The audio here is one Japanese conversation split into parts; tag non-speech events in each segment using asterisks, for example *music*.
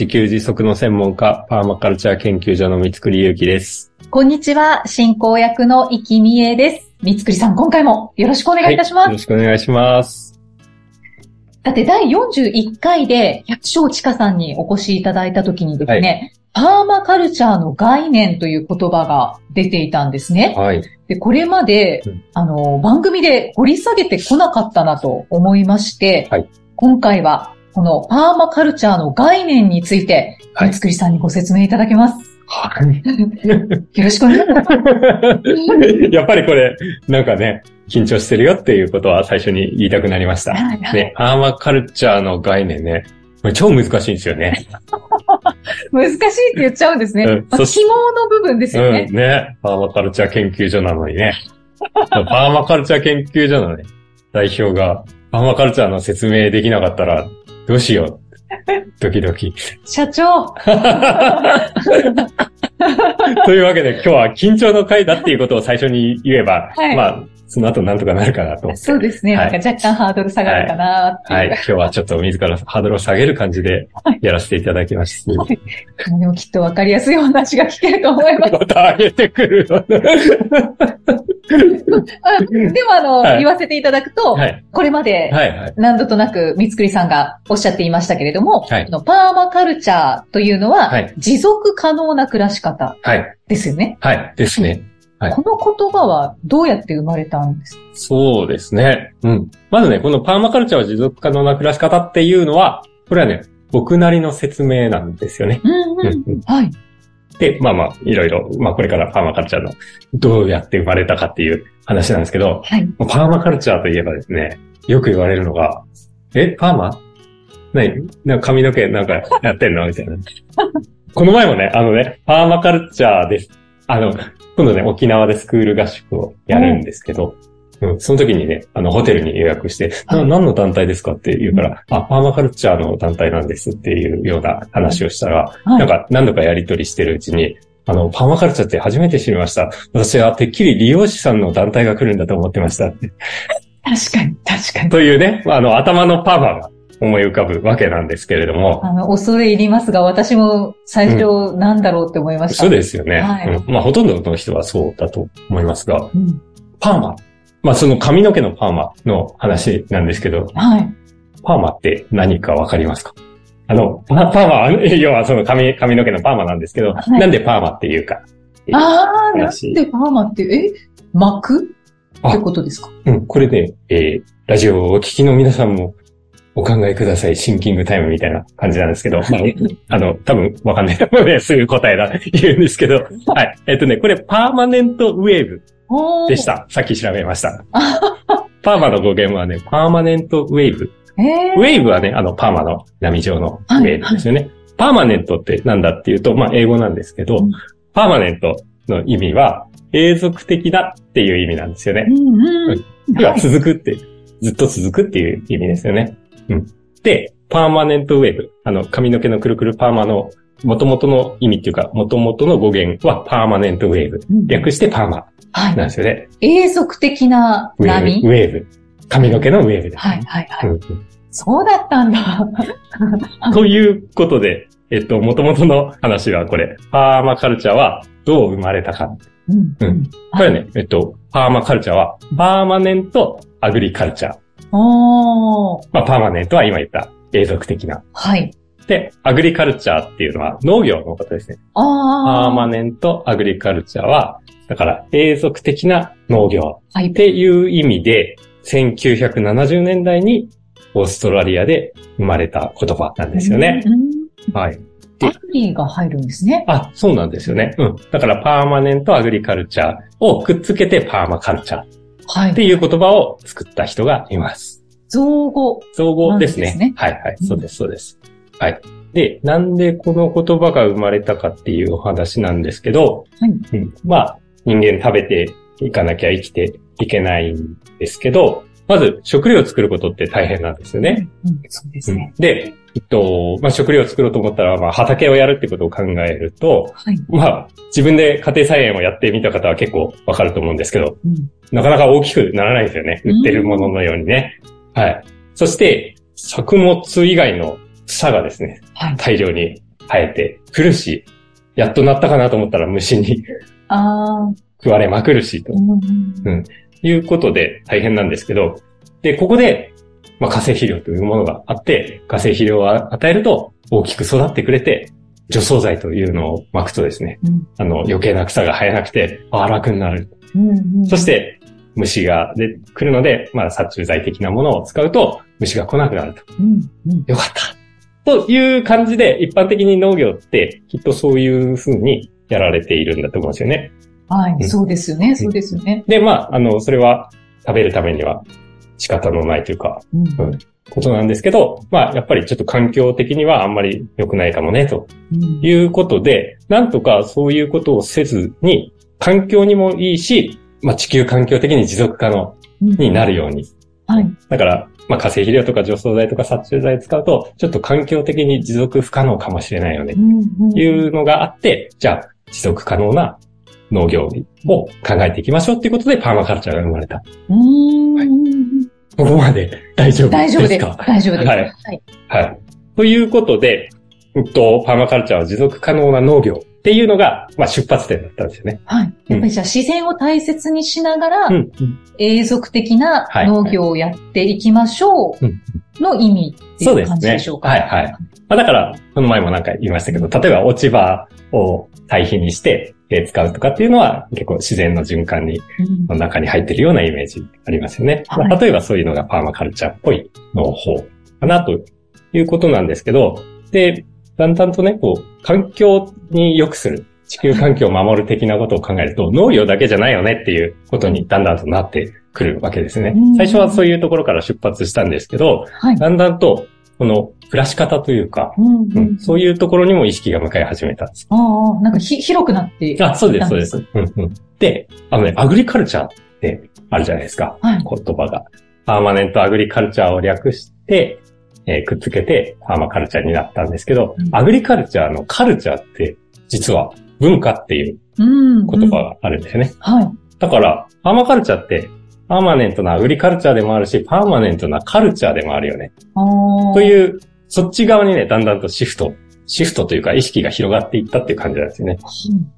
自給自足の専門家、パーマカルチャー研究所の三つくりゆうきです。こんにちは、進行役の生きみえです。三つくりさん、今回もよろしくお願いいたします。よろしくお願いします。さて、第41回で百姓ちかさんにお越しいただいたときにですね、パーマカルチャーの概念という言葉が出ていたんですね。はい。で、これまで、うんあの、番組で掘り下げてこなかったなと思いまして、はい今回は、このパーマカルチャーの概念について、はい三つくりさんにご説明いただけます。はい。*laughs* よろしくお願いします。*laughs* やっぱりこれ、なんかね、緊張してるよっていうことは最初に言いたくなりました。はいはいね、パーマカルチャーの概念ね、これ超難しいんですよね。*laughs* 難しいって言っちゃうんですね。うんまあ、そし肝の部分ですよね。うん、ね。パーマカルチャー研究所なのにね。パーマカルチャー研究所のね、代表が、パーマカルチャーの説明できなかったら、どうしよう。*laughs* ドキドキ。社長、*laughs* というわけで今日は緊張の回だっていうことを最初に言えば、はいまあ、その後なんとかなるかなと。そうですね。はいなんか若干ハードル下がるかなっていう。はい。今日はちょっと自らハードルを下げる感じでやらせていただきました。でもきっとわかりやすいお話が聞けると思います。また上げてくる。あ *laughs* でもあの、はい言わせていただくと、はい。これまではい。はい。何度となく三つくりさんがおっしゃっていましたけれども、はいこのパーマカルチャーというのは、はい持続可能な暮らし方はい。ですよね。はい。ですね。はいこの言葉はどうやって生まれたんです？かそうですね。うん。まずね、このパーマカルチャーは持続可能な暮らし方っていうのは、これはね、僕なりの説明なんですよね。うんうんうんはい。で、まあまあ、いろいろ、まあこれからパーマカルチャーのどうやって生まれたかっていう話なんですけど、はい。パーマカルチャーといえばですね、よく言われるのが、え、パーマ？何なんか髪の毛なんかやってんの？みたいな。*laughs* この前もね、あのね、パーマカルチャーです。あの、今度ね、沖縄でスクール合宿をやるんですけど、うん、その時にね、あの、ホテルに予約して、なはい何の団体ですかって言うから、あ、パーマカルチャーの団体なんですっていうような話をしたら、はいなんか何度かやりとりしてるうちに、あの、パーマカルチャーって初めて知りました。私はてっきり利用師さんの団体が来るんだと思ってましたって。確かに、確かに。というね、あの、頭のパーマが思い浮かぶわけなんですけれども、あの、恐れ入りますが、私も最初、なんだろうって思いました。そうですよね、はい。うん。まあ、ほとんどの人はそうだと思いますが、うん。パーマ。まあ、その髪の毛のパーマの話なんですけど、はい。パーマって何かわかりますか？あの、パパーマは、*laughs* 要はその髪、髪の毛のパーマなんですけど、はい。なんでパーマっていうか？ああ、なん話でパーマって、え？巻くってことですか？うん、これね、えー、ラジオをお聞きの皆さんもお考えください。シンキングタイムみたいな感じなんですけど、まあ、*laughs* あの、多分わかんないので、*laughs* すぐ答えだ、言うんですけど、はい。えっとね、これパーマネントウェーブでし。た。さっき調べました。パーマの語源はね、パーマネントウェーブ。えウェーブはね、あの、パーマの波状のウはいェーブですよね。パーマネントってなんだっていうと、まあ、英語なんですけど、うんパーマネントの意味は、永続的だっていう意味なんですよね。うんうん。続くって、ずっと続くっていう意味ですよね。うん。で、パーマネントウェーブ。あの、髪の毛のくるくるパーマの元々の意味っていうか、元々の語源はパーマネントウェーブ。うん略してパーマはい。なんですよね。永続的なウェー波ブ。ウェーブ。髪の毛のウェーブです、はい、はい、はい。そうだったんだ。*laughs* ということで、えっと、元々の話はこれ、パーマカルチャーはどう生まれたか。うんうんこれね、えっと、パーマカルチャーは、パーマネントアグリカルチャー。おー。まあ、パーマネントは今言った永続的な。はい。で、アグリカルチャーっていうのは農業のことですね。パあー。ーマネントアグリカルチャーは、だから永続的な農業はいっていう意味で、1970年代にオーストラリアで生まれた言葉なんですよね。うん。うんはい。アグリが入るんですね。あ、そうなんですよね。うん。だからパーマネントアグリカルチャーをくっつけてパーマカルチャーっはい。ていう言葉を作った人がいます。造語。造語ですね。はいはい。そうです、そうです。はい。で、なんでこの言葉が生まれたかっていうお話なんですけど、はいうん、まあ、人間食べていかなきゃ生きていけないんですけど、まず食料を作ることって大変なんですよね。うんそうですね。で、えっと、まあ、食料を作ろうと思ったら、まあ、畑をやるってことを考えると、はい。まあ、自分で家庭菜園をやってみた方は結構わかると思うんですけど、うんなかなか大きくならないですよね。売ってるもののようにね。はい。そして、作物以外の草がですね、はい。大量に生えてくるし、やっとなったかなと思ったら虫にああ。食われまくるし、とうんうんいうことで大変なんですけど、で、ここで、まあ、化成肥料というものがあって、化成肥料を与えると大きく育ってくれて、除草剤というのを撒くとですね、うんあの、余計な草が生えなくて、ああ、楽になる。うんうんそして、虫が出てくるので、まあ、殺虫剤的なものを使うと、虫が来なくなると。うんうんよかった。という感じで、一般的に農業って、きっとそういう風にやられているんだと思うんですよね。はい、うんそうですよね、そうですよね。で、まあ、あの、それは食べるためには仕方のないというか、うん。うんことなんですけど、まあ、やっぱりちょっと環境的にはあんまり良くないかもね、と。うん。いうことで、なんとかそういうことをせずに、環境にもいいし、まあ、地球環境的に持続可能になるように。はい。だから、まあ、化成肥料とか除草剤とか殺虫剤使うと、ちょっと環境的に持続不可能かもしれないよね、いうのがあって、じゃあ、持続可能な農業を考えていきましょうっていうことで、パーマカルチャーが生まれた。うん。はいここまで大丈夫大丈夫ですですか。大丈夫です。はいはい。はい。ということで、うんと、パーマカルチャーは持続可能な農業っていうのが、まあ、出発点だったんですよね。はい。やっぱりじゃあ自然を大切にしながら、うん。永続的なはい農業をやっていきましょうんうの意味っていう感じでしょうか？そうねはいはいまあ、だから、この前もなんか言いましたけど、例えば落ち葉を堆肥にして、えー使うとかっていうのは結構自然の循環に、うんの中に入ってるようなイメージありますよね。はいまあ、例えばそういうのがパーマカルチャーっぽい農法かなということなんですけど、で、だんだんとね、こう、環境に良くする、地球環境を守る的なことを考えると、農業だけじゃないよねっていうことにだんだんとなってくるわけですねうん。最初はそういうところから出発したんですけど、はい。だんだんと、この暮らし方というか、うんううんん、そういうところにも意識が向かい始めたんです。ああ、なんかひ広くなって。あ、そうです、そうです。うんうんで、あのね、アグリカルチャーってあるじゃないですか。はい。言葉が。パーマネントアグリカルチャーを略して、えーくっつけてパーマカルチャーになったんですけど、うんアグリカルチャーのカルチャーって実は文化っていううん。言葉があるんですよね。はい。だから、パーマカルチャーってパーマネントなアグリカルチャーでもあるし、パーマネントなカルチャーでもあるよね。という、そっち側にね、だんだんとシフト、シフトというか意識が広がっていったっていう感じなんですよね。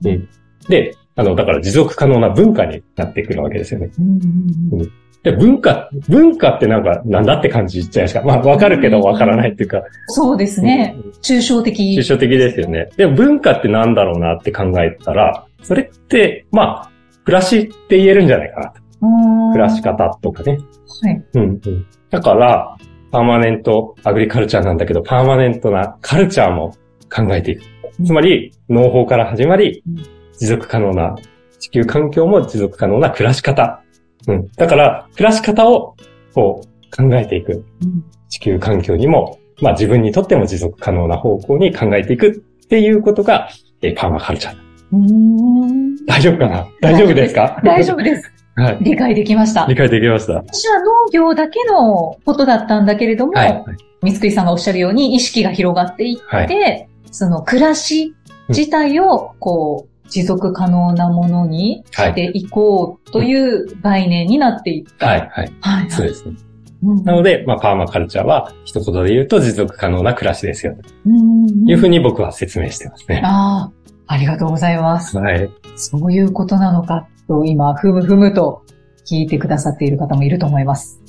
うん。で、あの、だから持続可能な文化になってくるわけですよね。うんで、文化、文化ってなんか、なんだって感じじゃないですか。まあ、わかるけどわからないっていうか。そうですね。抽象的。抽象的ですよね。でも文化ってなんだろうなって考えたら、それって、まあ、暮らしって言えるんじゃないかなと。暮暮らし。方とかね。はい。うんうん。だから、パーマネントアグリカルチャーなんだけど、パーマネントなカルチャーも考えていく。つまり、農法から始まりうん、持続可能な、地球環境も持続可能な暮らし方。うん。だから、暮らし方を、こう、考えていく。うん地球環境にも、まあ自分にとっても持続可能な方向に考えていくっていうことが、えーパーマカルチャー。うーん大丈夫かな？大丈夫ですか？大丈夫です。はい。理解できました理。解できました。私は農業だけのことだったんだけれども、はい。三つくりさんがおっしゃるように意識が広がっていって、はいその暮らし自体を、こう、持続可能なものにしていこうという概念になっていった。はい。はい。はい。そうですね。うんなので、まあ、パーマカルチャーは一言で言うと持続可能な暮らしですよ。とうんいうふうに僕は説明してますね。ああ、ありがとうございます。はい。そういうことなのかと今、ふむふむと聞いてくださっている方もいると思います。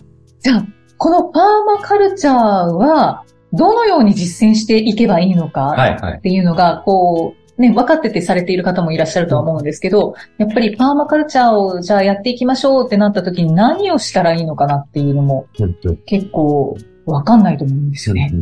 じゃあ、このパーマカルチャーは、どのように実践していけばいいのかはい。はい。っていうのが、こう、ね、分かっててされている方もいらっしゃるとは思うんですけど、やっぱりパーマカルチャーをじゃあやっていきましょうってなった時に何をしたらいいのかなっていうのもうんうん結構分かんないと思うんですよね。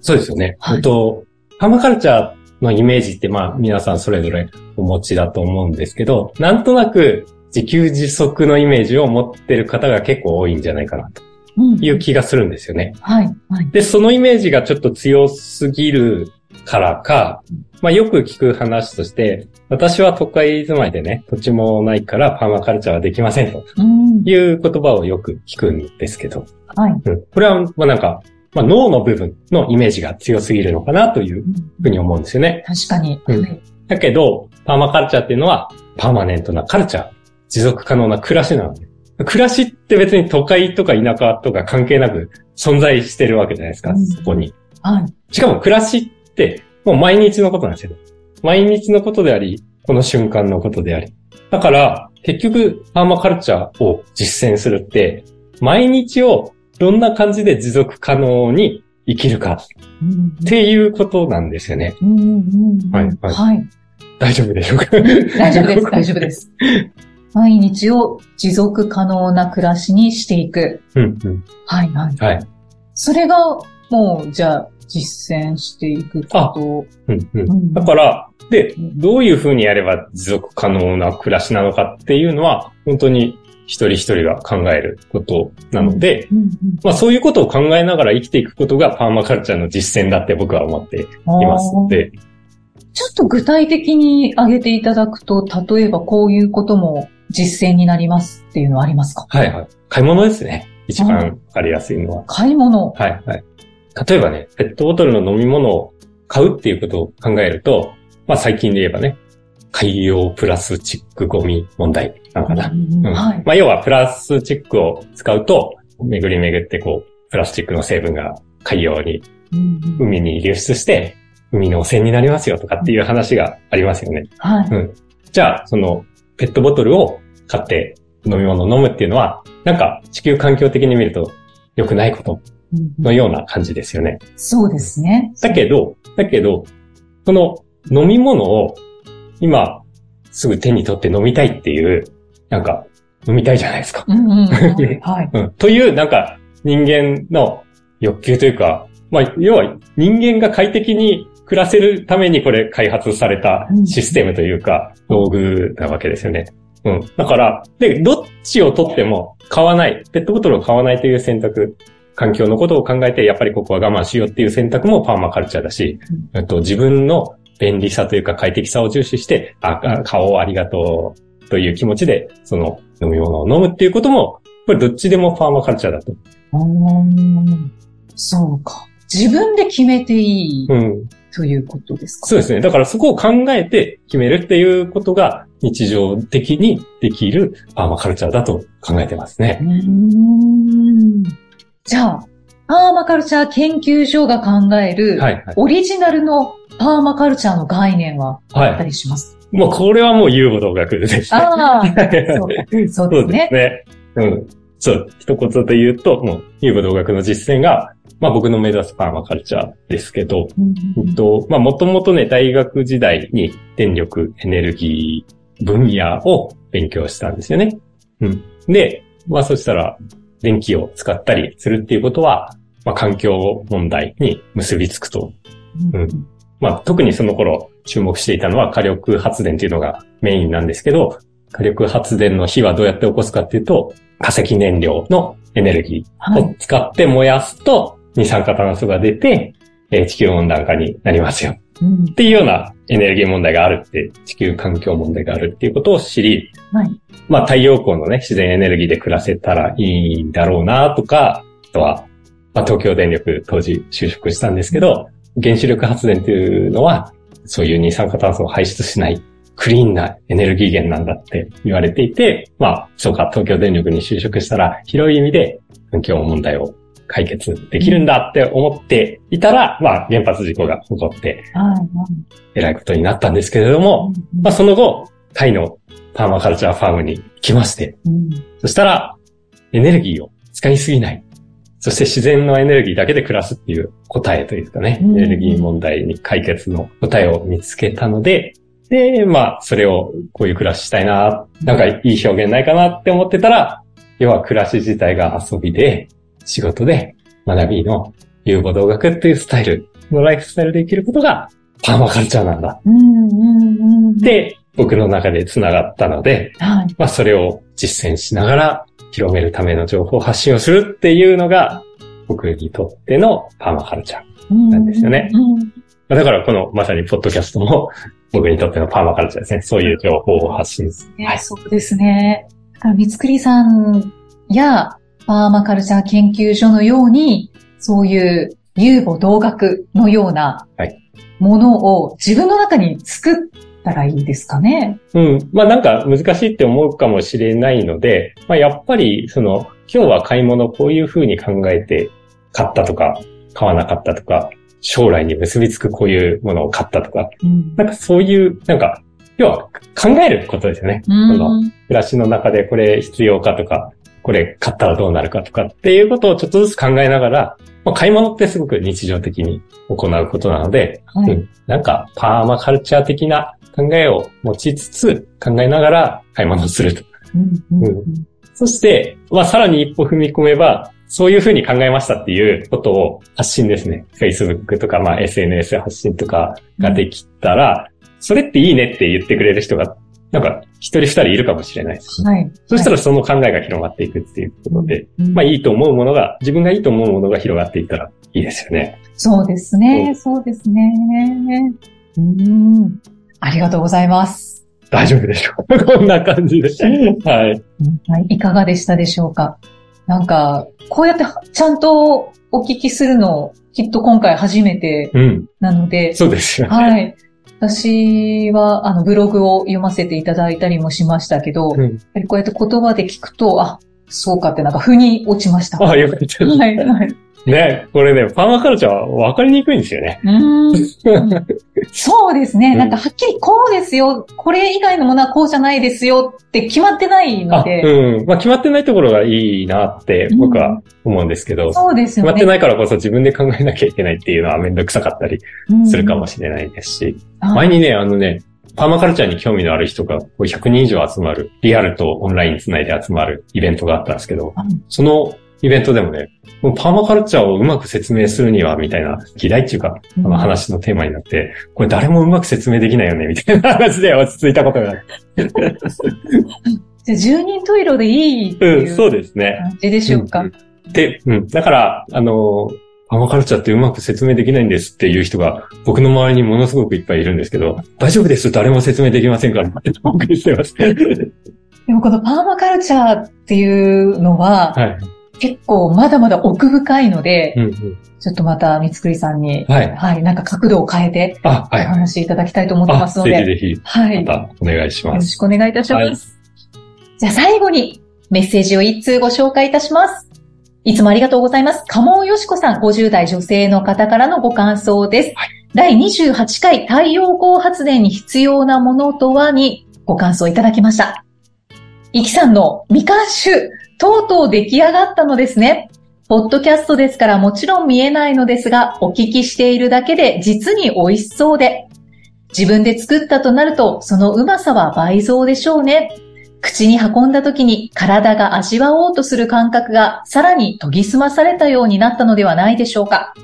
そうですよね。はいと、パーマカルチャーのイメージって、まあ、皆さんそれぞれお持ちだと思うんですけど、なんとなく自給自足のイメージを持ってる方が結構多いんじゃないかなとうんいう気がするんですよね。はい、はい。で、そのイメージがちょっと強すぎるからか、まあよく聞く話として、私は都会住まいでね、土地もないからパーマカルチャーはできませんとうん。いう言葉をよく聞くんですけど、はい。うん、これはまあなんか、まあ脳の部分のイメージが強すぎるのかなというふうに思うんですよね。確かに。うんはいだけど、パーマカルチャーっていうのは、パーマネントなカルチャー、持続可能な暮らしなので。暮らしって別に都会とか田舎とか関係なく存在してるわけじゃないですか、うんそこに。はい。しかも暮らしって、もう毎日のことなんですよ。毎日のことであり、この瞬間のことであり。だから、結局、パーマカルチャーを実践するって、毎日をどんな感じで持続可能に生きるかうんっていうことなんですよね。はいはいはい。大丈夫でしょうか？大丈夫です。*laughs* 大丈夫です。毎日を持続可能な暮らしにしていく。うんうん。はい、はい。はい。それが、もう、じゃあ、実践していくこと。うんうんうんだから、でう、んどういうふうにやれば持続可能な暮らしなのかっていうのは、本当に一人一人が考えることなので、うんまあそういうことを考えながら生きていくことがパーマカルチャーの実践だって僕は思っていうんますので、ちょっと具体的に挙げていただくと、例えばこういうことも実践になりますっていうのはありますか？はいはい。買い物ですね。一番わかりやすいのは。買い物。はいはい。例えばね、ペットボトルの飲み物を買うっていうことを考えると、まあ最近で言えばね、海洋プラスチックゴミ問題なのかな。うんはい。まあ、要はプラスチックを使うと、巡り巡ってこう、プラスチックの成分が海洋に、海に流出して、海の汚染になりますよとかっていう話がありますよね。はい。うん。じゃあ、その、ペットボトルを買って飲み物を飲むっていうのは、なんか地球環境的に見ると良くないことうんのような感じですよね。そうですね。だけど、だけど、その飲み物を今すぐ手に取って飲みたいっていう、なんか飲みたいじゃないですか。うんうんうん *laughs* はい。うん。という、なんか、人間の欲求というか、まあ、要は人間が快適に暮らせるためにこれ開発されたシステムというか、道具なわけですよね。うん。だから、で、どっちを取っても買わない、ペットボトルを買わないという選択、環境のことを考えて、やっぱりここは我慢しようっていう選択もパーマカルチャーだし、えっと、自分の便利さというか快適さを重視して、あ、あ顔ありがとうという気持ちで、その飲み物を飲むっていうことも、これどっちでもパーマカルチャーだと。そうか。自分で決めていいうん。ということですか？そうですね。だからそこを考えて決めるっていうことが日常的にできるパーマカルチャーだと考えてますねう。ーんじゃあ、パーマカルチャー研究所が考える、はい、はい。オリジナルのパーマカルチャーの概念はあったはい。りします？もうこれはもう言うほど学 *laughs* ですね。ああ、そうそそうですね。うん。そう。一言で言うと、もう、有武道学の実践が、まあ僕の目指すパーマカルチャーですけど、うんえっと、まあもともとね、大学時代に電力エネルギー分野を勉強したんですよね。うん。で、まあそしたら、電気を使ったりするっていうことは、まあ環境問題に結びつくと。うんまあ特にその頃注目していたのは火力発電っていうのがメインなんですけど、火力発電の火はどうやって起こすかっていうと、化石燃料のエネルギーをはい。使って燃やすと二酸化炭素が出て、えー地球温暖化になりますよ。うんっていうようなエネルギー問題があるって、地球環境問題があるっていうことを知り、はい。まあ太陽光のね、自然エネルギーで暮らせたらいいんだろうなとか、あとは、まあ東京電力当時就職したんですけど、原子力発電っていうのは、そういう二酸化炭素を排出しない、クリーンなエネルギー源なんだって言われていて、まあ、そうか、東京電力に就職したら、広い意味で環境問題を解決できるんだって思っていたら、まあ、原発事故が起こって、はい。えらいことになったんですけれども、まあ、その後、タイのパーマカルチャーファームに来まして、うんそしたら、エネルギーを使いすぎない。そして自然のエネルギーだけで暮らすっていう答えというかね、うんエネルギー問題に解決の答えを見つけたので、で、まあ、それをこういう暮らししたいな、なんかいい表現ないかなって思ってたら、要は暮らし自体が遊びで、仕事で、学びの有語動学っていうスタイル、のライフスタイルで生きることがパーマカルチャーなんだ。で、僕の中で繋がったので、はい。まあそれを実践しながら広めるための情報発信をするっていうのが僕にとってのパーマカルチャー。ななんですよね。だからこのまさにポッドキャストも *laughs* 僕にとってのパーマカルチャーですね。そういう情報を発信する。はい、そうですね。だから、三つくりさんやパーマカルチャー研究所のように、そういう遊母同学のようなはいものを自分の中に作ったらいいですかね。うん。まあなんか難しいって思うかもしれないので、まあやっぱりその今日は買い物こういう風に考えて買ったとか、買わなかったとか、将来に結びつくこういうものを買ったとか、うん。なんかそういう、なんか、要は考えることですよね。うんの暮らしの中でこれ必要かとか、これ買ったらどうなるかとかっていうことをちょっとずつ考えながら、まあ、買い物ってすごく日常的に行うことなので、はい。うん、なんかパーマカルチャー的な考えを持ちつつ考えながら買い物をすると。うんうんうん。そして、まあさらに一歩踏み込めば、そういうふうに考えましたっていうことを発信ですね。Facebook とか、まあ SNS 発信とかができたら、それっていいねって言ってくれる人が、なんか一人二人いるかもしれないです。はい。そしたらその考えが広がっていくっていうことで、うんまあいいと思うものが、自分がいいと思うものが広がっていったらいいですよね。そうですうね。そうですね。うん。ありがとうございます。大丈夫でしょうか *laughs* こんな感じで。*laughs* はい。はい。いかがでしたでしょうか？なんか、こうやってちゃんとお聞きするの、きっと今回初めてうん。なので、そうですよね。はい。私は、あの、ブログを読ませていただいたりもしましたけど、うんやっぱりこうやって言葉で聞くと、あ、そうかってなんか腑に落ちました。はあ、よかったです。い、はい。ね、これね、パーマカルチャーは分かりにくいんですよね。うー *laughs* んそうですね。うんなんかはっきりこうですよ。これ以外のものはこうじゃないですよって決まってないのあ、で。うん。まあ、決まってないところがいいなって僕は思うんですけど、そうですよね。決まってないからこそ自分で考えなきゃいけないっていうのはめんどくさかったりするかもしれないですし、うん前にね、あのね、パーマカルチャーに興味のある人がこう100人以上集まる、リアルとオンラインつないで集まるイベントがあったんですけど、うんそのイベントでもね、もうパーマカルチャーをうまく説明するには、みたいな、議題っていうか、あの話のテーマになって、これ誰もうまく説明できないよね、みたいな話で落ち着いたことがある。*laughs* じゃあ十人十色でいいってうん、いうそうですね。感じでしょうか。んで、うん。だから、あの、パーマカルチャーってうまく説明できないんですっていう人が、僕の周りにものすごくいっぱいいるんですけど、大丈夫です。誰も説明できませんから、ってお送りしてます。でもこのパーマカルチャーっていうのは、はい。結構まだまだ奥深いので、うんうん。ちょっとまた三つくりさんに、はい。はい、なんか角度を変えてあ、おはい。話しいただきたいと思ってあ、ますのぜひで、ぜひ、はい。またお願いしよろます。しくお願いいたします。じゃあ最後にメッセージを一通ご紹介いたします。いつもありがとうございます。鴨尾よしこさん、50代女性の方からのご感想です。第28回太陽光発電に必要なものとはにご感想いただきました。イキさんのみかん酒、とうとう出来上がったのですね。ポッドキャストですからもちろん見えないのですが、お聞きしているだけで実に美味しそうで、自分で作ったとなると、そのうまさは倍増でしょうね。口に運んだ時に体が味わおうとする感覚がさらに研ぎ澄まされたようになったのではないでしょうか。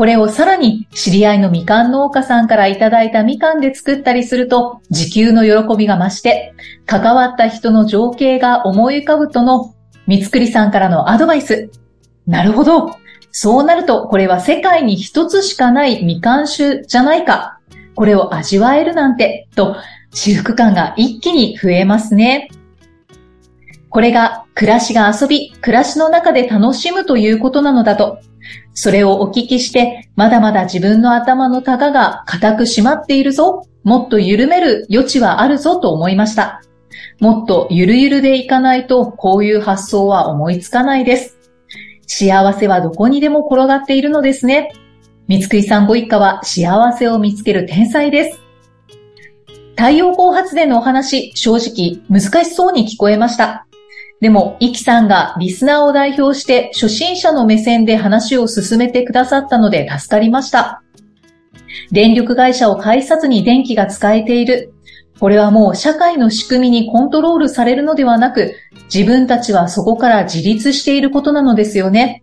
これをさらに知り合いのみかん農家さんからいただいたみかんで作ったりすると時給の喜びが増して、関わった人の情景が思い浮かぶとの三つくりさんからのアドバイス。なるほど。そうなるとこれは世界に一つしかないみかん酒じゃないか。これを味わえるなんて、と至福感が一気に増えますね。これが暮らしが遊び、暮らしの中で楽しむということなのだと。それをお聞きして、まだまだ自分の頭のタガが固く締まっているぞ。もっと緩める余地はあるぞと思いました。もっとゆるゆるでいかないと、こういう発想は思いつかないです。幸せはどこにでも転がっているのですね。三つくりさんご一家は幸せを見つける天才です。太陽光発電のお話、正直難しそうに聞こえました。でも、イキさんがリスナーを代表して初心者の目線で話を進めてくださったので助かりました。電力会社を介さずに電気が使えている。これはもう社会の仕組みにコントロールされるのではなく、自分たちはそこから自立していることなのですよね。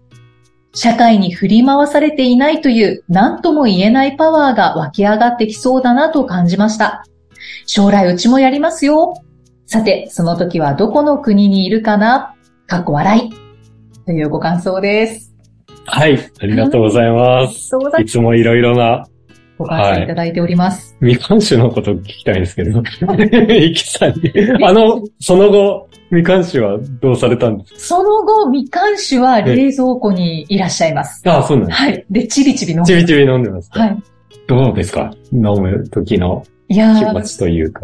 社会に振り回されていないという何とも言えないパワーが湧き上がってきそうだなと感じました。将来うちもやりますよ。さて、その時はどこの国にいるかな？かっこ笑い。というご感想です。はい。ありがとうございます。いつもいろいろなご感想いただいております。みかん酒のこと聞きたいんですけど。*laughs* イキさんに。あの、その後、みかん酒はどうされたんですその後、みかん酒は冷蔵庫にいらっしゃいます。かあ、そうなんです。はい。で、ちびちび飲んで。ちびちび飲んでますか、はい。どうですか？飲む時の気持ちというか。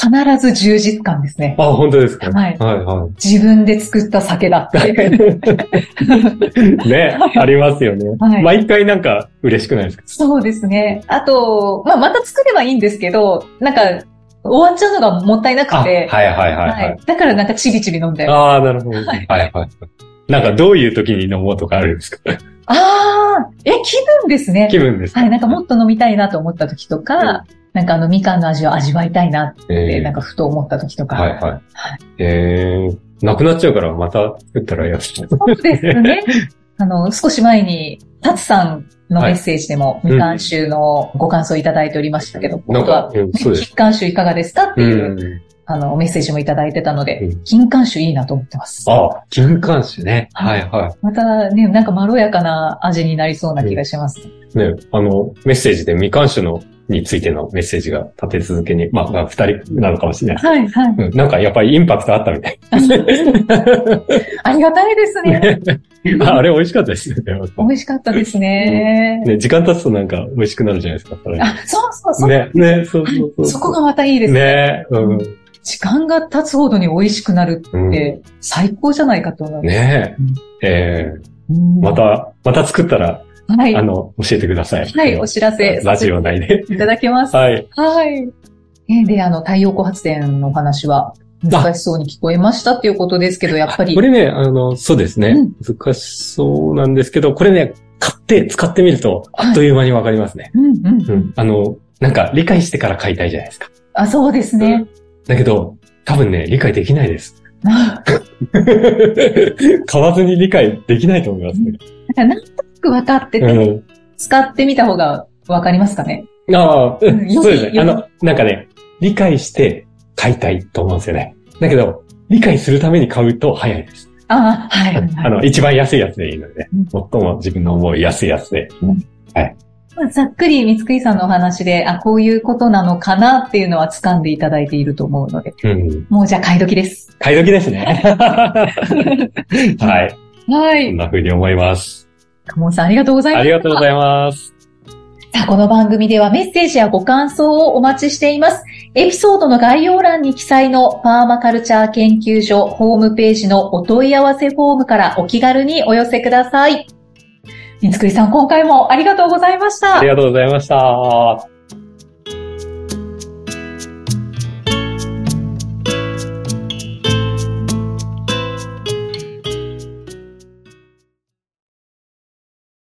必ず充実感ですね。あ、本当ですか？はいはいは自分で作った酒だって。*laughs* ね、ありますよね。はい毎回なんか嬉しくないですか？そうですね。あと、まあ、また作ればいいんですけど、なんか、終わっちゃうのがもったいなくて。あ、はいはいはいはい。はいだからなんかちびちび飲んで。あああ、なるほど。はいはいはい。なんかどういう時に飲もうとかあるんですか？あー、え、気分ですね。気分ですか？はい、なんかもっと飲みたいなと思った時とか、なんかあのみかんの味を味わいたいなって、えーなんかふと思った時とか。はいはい。はいえー、なくなっちゃうからまた作ったらやつ。そうですね。*laughs* あの、少し前に、タツさんのメッセージでも、いみかん酒のご感想いただいておりましたけど、今度は。金柑酒いかがですかってういう、ん。あの、メッセージもいただいてたので、うん金柑酒いいなと思ってます。あ、金柑酒ね。はいはまたね、なんかまろやかな味になりそうな気がします。い。ね、あの、メッセージでみかん酒のについてのメッセージが立て続けに、まあ、まあ二人なのかもしれない。はい、はい。うん、なんかやっぱりインパクトあったみたい。ありがたいですね。あ *laughs* あれ美味しかったですよね。美味しかったですね。ね、時間経つとなんか美味しくなるじゃないですか。それあ、そうそうそう。ね、ね、そうそうそう。そこがまたいいですね。ね、うん。時間が経つほどに美味しくなるうんって最高じゃないかと思います。ねえ、えうんー、ま。た、また作ったら、はい。あの、教えてください。はい、お知らせラジオ内で。いただきます。はい。はい。えで、あの、太陽光発電のお話は難しそうに聞こえましたっていうことですけど、やっぱり。これね、あの、そうですね。難しそうなんですけど、これね、買って使ってみると、あっという間にわかりますね。うんうん。うん。あの、なんか理解してから買いたいじゃないですか。あ、そうですね。だけど、多分ね、理解できないです。あ *laughs* 買わずに理解できないと思いますね。なんとなく分かってて、うん。使ってみた方が分かりますかね？ああ、うんそうですね。あの、なんかね、理解して買いたいと思うんですよね。だけど、理解するために買うと早いです。あはいはいはい。*laughs* あの、一番安いやつでいいので、うん最も自分の思い安いやつで。まあざっくり三つくりさんのお話で、あ、こういうことなのかなっていうのは掴んでいただいていると思うので、うん。もうじゃあ買い時です。買い時ですね。*laughs* はい。はこんい。な風に思います。カモンさんありがとうございます。ありがとうございます。さあ、この番組ではメッセージやご感想をお待ちしています。エピソードの概要欄に記載のパーマカルチャー研究所ホームページのお問い合わせフォームからお気軽にお寄せください。三つくりさん、今回もありがとうございましたあり。がとうございました。